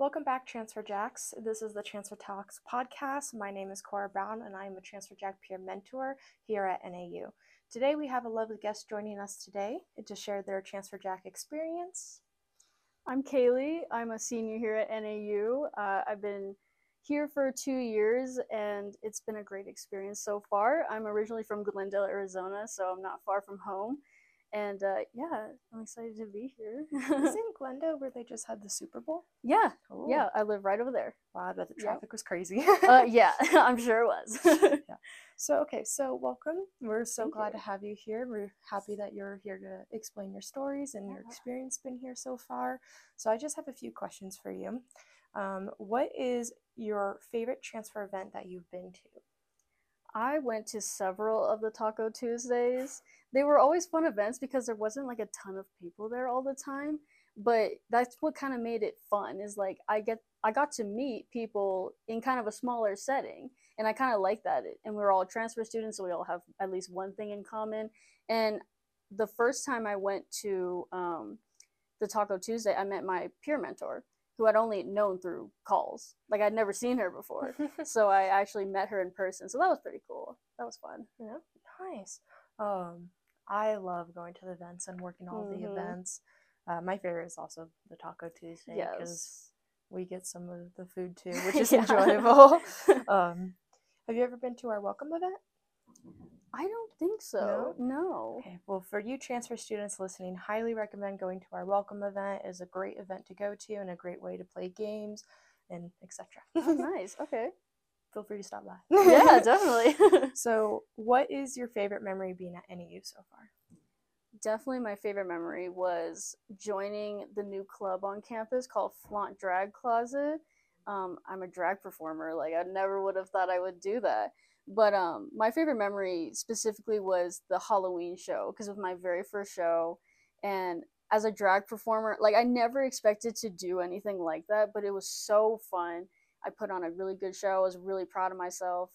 Welcome back, Transfer Jacks. This is the Transfer Talks podcast. My name is Cora Brown, and I am a Transfer Jack peer mentor here at NAU. Today, we have a lovely guest joining us today to share their Transfer Jack experience. I'm Kaylie. I'm a senior here at NAU. Uh, I've been here for two years, and it's been a great experience so far. I'm originally from Glendale, Arizona, so I'm not far from home and uh, yeah, I'm excited to be here. Is in Glendale where they just had the Super Bowl? Yeah, oh. yeah, I live right over there. Wow, but the traffic yep. was crazy. uh, yeah, I'm sure it was. yeah. So okay, so welcome. We're so Thank glad you. to have you here. We're happy that you're here to explain your stories and your experience been here so far. So I just have a few questions for you. Um, what is your favorite transfer event that you've been to? I went to several of the Taco Tuesdays. They were always fun events because there wasn't like a ton of people there all the time, but that's what kind of made it fun is like I get I got to meet people in kind of a smaller setting and I kind of like that. And we're all transfer students so we all have at least one thing in common. And the first time I went to um, the Taco Tuesday, I met my peer mentor who I'd only known through calls. Like I'd never seen her before. so I actually met her in person. So that was pretty cool. That was fun. Yeah. Nice. Um, I love going to the events and working all mm-hmm. the events. Uh, my favorite is also the Taco Tuesday because yes. we get some of the food too, which is enjoyable. um, have you ever been to our welcome event? I don't think so. No. no. Okay. Well, for you transfer students listening, highly recommend going to our welcome event. is a great event to go to and a great way to play games and etc. oh, nice. Okay. Feel free to stop by. yeah, definitely. so, what is your favorite memory being at NAU so far? Definitely, my favorite memory was joining the new club on campus called Flaunt Drag Closet. Um, I'm a drag performer. Like, I never would have thought I would do that but um, my favorite memory specifically was the Halloween show because it was my very first show, and as a drag performer, like I never expected to do anything like that, but it was so fun. I put on a really good show. I was really proud of myself,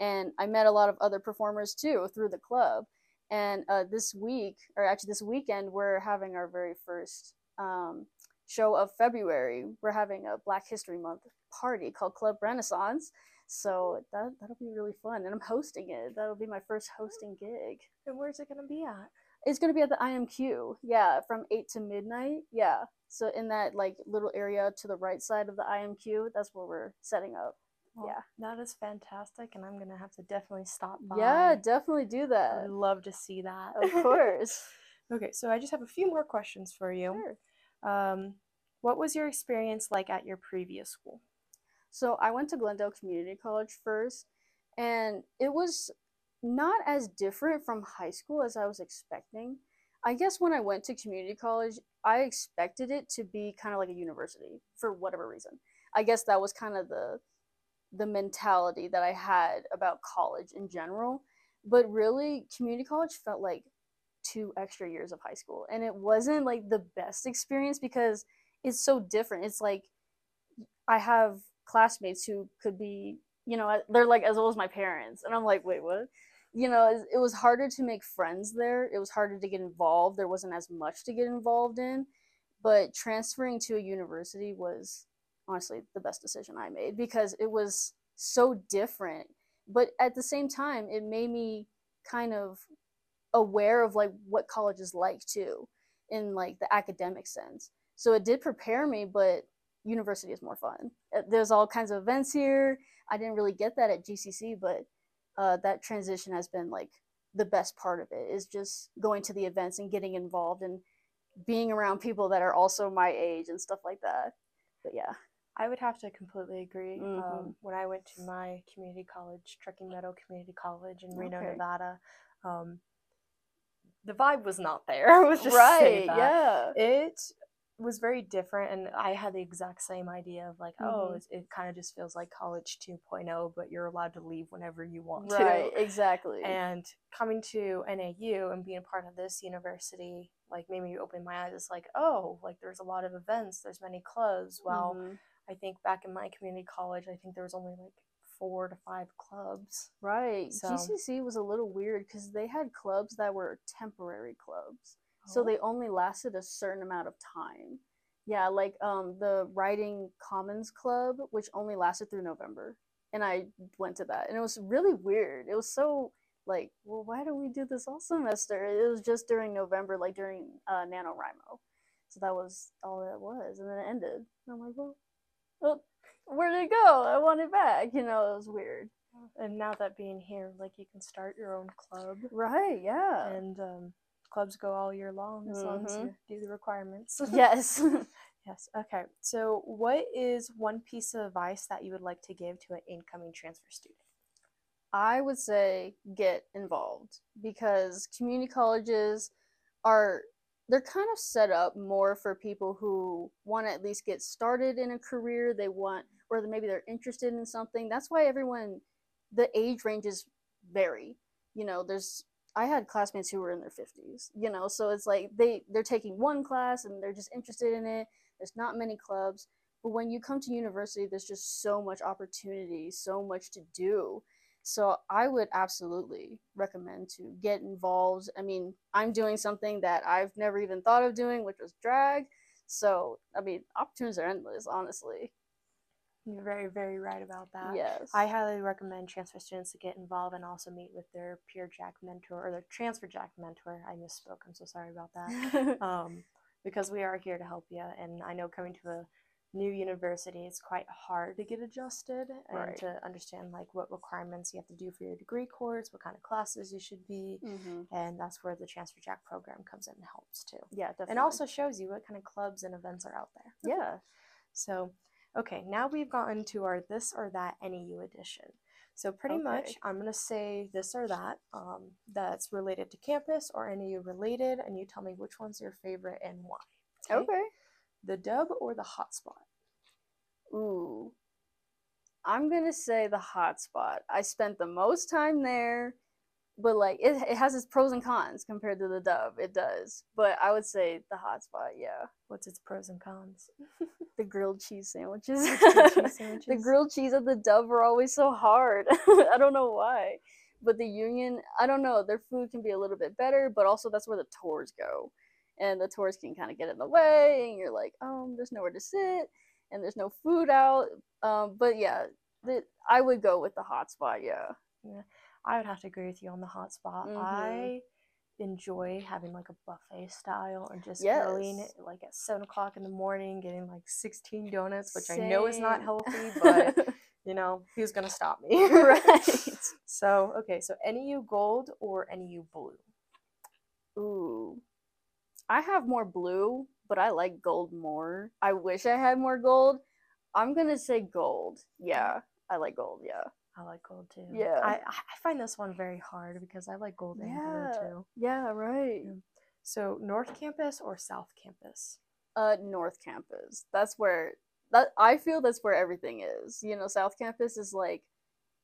and I met a lot of other performers too through the club. And uh, this week, or actually this weekend, we're having our very first um, show of February. We're having a Black History Month party called Club Renaissance so that that'll be really fun, and I'm hosting it. That'll be my first hosting gig. And where's it gonna be at? It's gonna be at the IMQ. Yeah, from eight to midnight. Yeah. So in that like little area to the right side of the IMQ, that's where we're setting up. Well, yeah, that is fantastic, and I'm gonna have to definitely stop by. Yeah, definitely do that. I'd love to see that. Of course. okay, so I just have a few more questions for you. Sure. Um, what was your experience like at your previous school? So I went to Glendale Community College first, and it was not as different from high school as I was expecting. I guess when I went to community college, I expected it to be kind of like a university for whatever reason. I guess that was kind of the the mentality that I had about college in general. But really, community college felt like two extra years of high school. And it wasn't like the best experience because it's so different. It's like I have classmates who could be, you know, they're like as old as my parents. And I'm like, wait, what? You know, it was harder to make friends there. It was harder to get involved. There wasn't as much to get involved in. But transferring to a university was honestly the best decision I made because it was so different. But at the same time, it made me kind of aware of like what college is like too in like the academic sense. So it did prepare me, but university is more fun. Uh, there's all kinds of events here. I didn't really get that at GCC, but uh, that transition has been like the best part of it is just going to the events and getting involved and being around people that are also my age and stuff like that. But yeah. I would have to completely agree. Mm-hmm. Um, when I went to my community college, Truckee Meadow Community College in Reno, okay. Nevada, um, the vibe was not there. It was just right. Yeah. It was very different and i had the exact same idea of like oh, mm-hmm. oh it, it kind of just feels like college 2.0 but you're allowed to leave whenever you want right, to. Right exactly. And coming to nau and being a part of this university like made me open my eyes. It's like oh like there's a lot of events there's many clubs. Well mm-hmm. i think back in my community college i think there was only like four to five clubs. Right so, gcc was a little weird because they had clubs that were temporary clubs so they only lasted a certain amount of time. Yeah, like um the writing commons club, which only lasted through November. And I went to that. And it was really weird. It was so like, well, why don't we do this all semester? It was just during November, like during uh NaNoWriMo. So that was all it was. And then it ended. And I'm like, well, well where did it go? I want it back. You know, it was weird. And now that being here, like you can start your own club. Right, yeah. And um, clubs go all year long as long as Mhm. you do the requirements. yes. yes. Okay. So, what is one piece of advice that you would like to give to an incoming transfer student? I would say get involved because community colleges are they're kind of set up more for people who want to at least get started in a career they want or maybe they're interested in something that's why everyone the age ranges vary you know there's i had classmates who were in their 50s you know so it's like they they're taking one class and they're just interested in it there's not many clubs but when you come to university there's just so much opportunity so much to do so I would absolutely recommend to get involved. I mean, I'm doing something that I've never even thought of doing, which was drag. So I mean, opportunities are endless, honestly. You're very, very right about that. yes. I highly recommend transfer students to get involved and also meet with their peer Jack mentor or their transfer Jack mentor. I misspoke. I'm so sorry about that. um, because we are here to help you. And I know coming to a new university, it's quite hard to get adjusted and Right. to understand like what requirements you have to do for your degree course, what kind of classes you should be. hmm And that's where the Transfer Jack program comes in and helps too. Yeah, definitely. And also shows you what kind of clubs and events are out there. yeah. So, okay, now we've gotten to our this or that NAU edition. So, pretty Okay. much, I'm going to say this or that um, that's related to campus or NAU related, and you tell me which one's your favorite and why. Okay. The dub or the hotspot? Ooh. I'm gonna say the hotspot. I spent the most time there, but like it, it has its pros and cons compared to the dove. It does, but I would say the hotspot. Yeah, What's its pros and cons? the grilled cheese sandwiches. Grilled cheese the grilled cheese at the Dove are always so hard. I don't know why. But the Union, I don't know. Their food can be a little bit better, but also that's where the tours go. And the tours can kind of get in the way, and you're like, um, there's nowhere to sit, and there's no food out. Um, but yeah, the, I would go with the hotspot. Yeah. Yeah. I would have to agree with you on the hotspot. Mhm. I enjoy having like a buffet style or just Yes. going like at seven o'clock in the morning, getting like 16 donuts, which I know is not healthy, but you know, who's gonna stop me? right. So, okay, so NAU gold or NAU blue? Ooh. I have more blue, but I like gold more. I wish I had more gold. I'm gonna say gold. Yeah, I like gold. Yeah. I like gold too. Yeah. I, I find this one very hard because I like gold and Yeah. blue too. Yeah, right. So, North Campus or South Campus? Uh, North Campus. That's where that I feel that's where everything is. You know, South Campus is like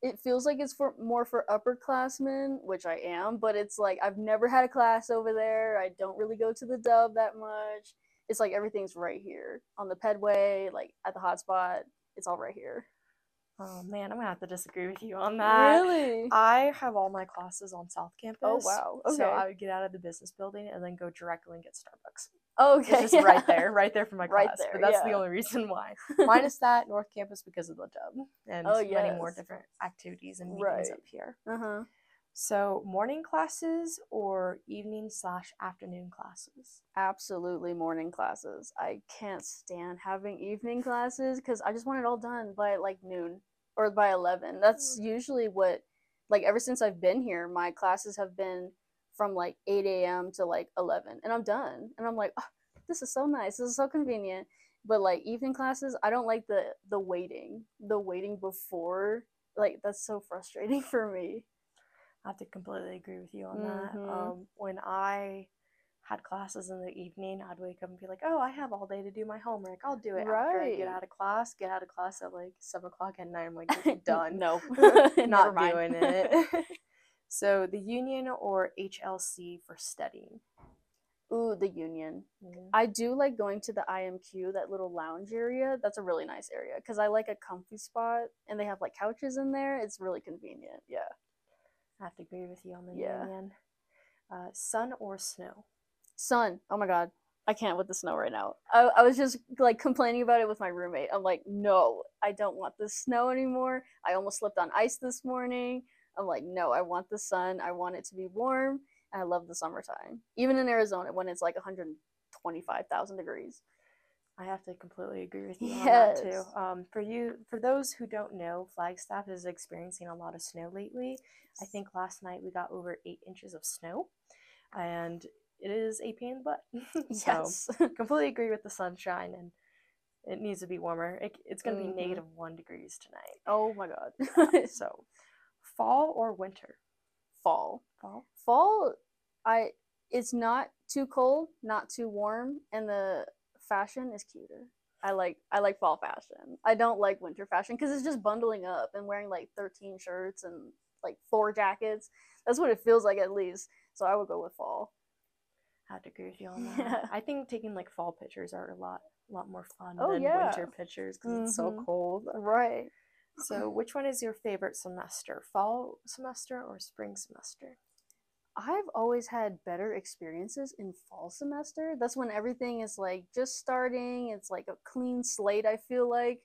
it feels like it's for more for upperclassmen, which I am, but it's like I've never had a class over there. I don't really go to the dub that much. It's like everything's right here on the pedway, like at the hotspot. It's all right here. Oh man, I'm gonna have to disagree with you on that. really? I have all my classes on South Campus. Oh wow. Okay. So I would get out of the business building and then go directly and get Starbucks. okay. It's just right there, right there for my Right class. there, but that's the only reason why. Minus that, North Campus because of the dub and Oh, many more different activities and meetings Right. up here. uh huh. So morning classes or evening slash afternoon classes? absolutely morning classes. I can't stand having evening classes because I just want it all done by like noon or by 11. That's mm. usually what, like, ever since I've been here, my classes have been from like 8 a.m. to like 11, and I'm done. And I'm like, oh, this is so nice. This is so convenient. But like evening classes, I don't like the the waiting, the waiting before. Like that's so frustrating for me. I have to completely agree with you on Mhm. that. Um, when I had classes in the evening, I'd wake up and be like, "Oh, I have all day to do my homework. I'll do it after I get out of class." Get out of class at like seven o'clock at night. I'm like, done. no, not doing it. so the union or HLC for studying. Ooh, the union. Yeah. I do like going to the IMQ, that little lounge area. That's a really nice area because I like a comfy spot and they have like couches in there. It's really convenient. Yeah. I have to agree with you on the Yeah. Uh, sun or snow. Sun. Oh my God. I can't with the snow right now. I, I was just like complaining about it with my roommate. I'm like, no, I don't want the snow anymore. I almost slipped on ice this morning. I'm like, no, I want the sun. I want it to be warm. And I love the summertime. Even in Arizona when it's like 125,000 degrees. I have to completely agree with you on that too. Um, for you, for those who don't know, Flagstaff is experiencing a lot of snow lately. I think last night we got over eight inches of snow, and it is a pain in the butt. so Yes. completely agree with the sunshine, and it needs to be warmer. It, it's going to Mhm. be negative one degrees tonight. oh my god. Uh, so, fall or winter? Fall. Fall. Fall, I it's not too cold, not too warm, and the fashion is cuter. I like I like fall fashion. I don't like winter fashion because it's just bundling up and wearing like 13 shirts and like four jackets. That's what it feels like at least. So I would go with fall. I have to agree with you on that. Yeah. I think taking like fall pictures are a lot, lot more fun Oh, than yeah. winter pictures because it's so Mhm. cold. Right. So, which one is your favorite semester? Fall semester or spring semester? I've always had better experiences in fall semester. That's when everything is like just starting. It's like a clean slate, I feel like,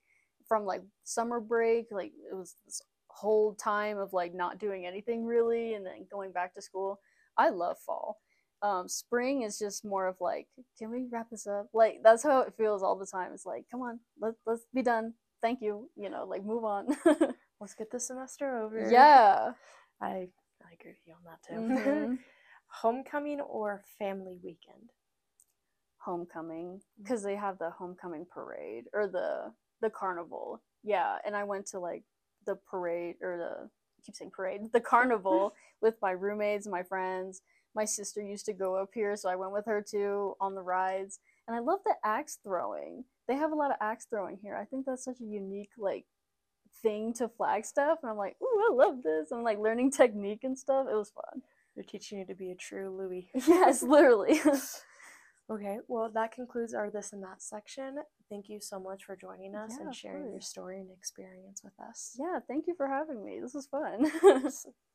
from like summer break. Like it was this whole time of like not doing anything really and then going back to school. I love fall. Um, spring is just more of like, can we wrap this up? Like that's how it feels all the time. It's like, come on, let, let's be done. Thank you. You know, like move on. Let's get the semester over. yeah. I, I agree with you on that too. Mhm. Homecoming or family weekend? homecoming. Because they have the homecoming parade or the the carnival. Yeah and i went to like the parade or the I keep saying parade the carnival with my roommates my friends. My sister used to go up here so i went with her too on the rides. And i love the axe throwing. They have a lot of axe throwing here. I think that's such a unique like thing to flagstaff and i'm like ooh i love this i'm like learning technique and stuff it was fun They're teaching you to be a true Louie. yes literally Okay, well, that concludes our this and that section. Thank you so much for joining us Yeah, and sharing your story and experience with us. yeah thank you for having me this was fun.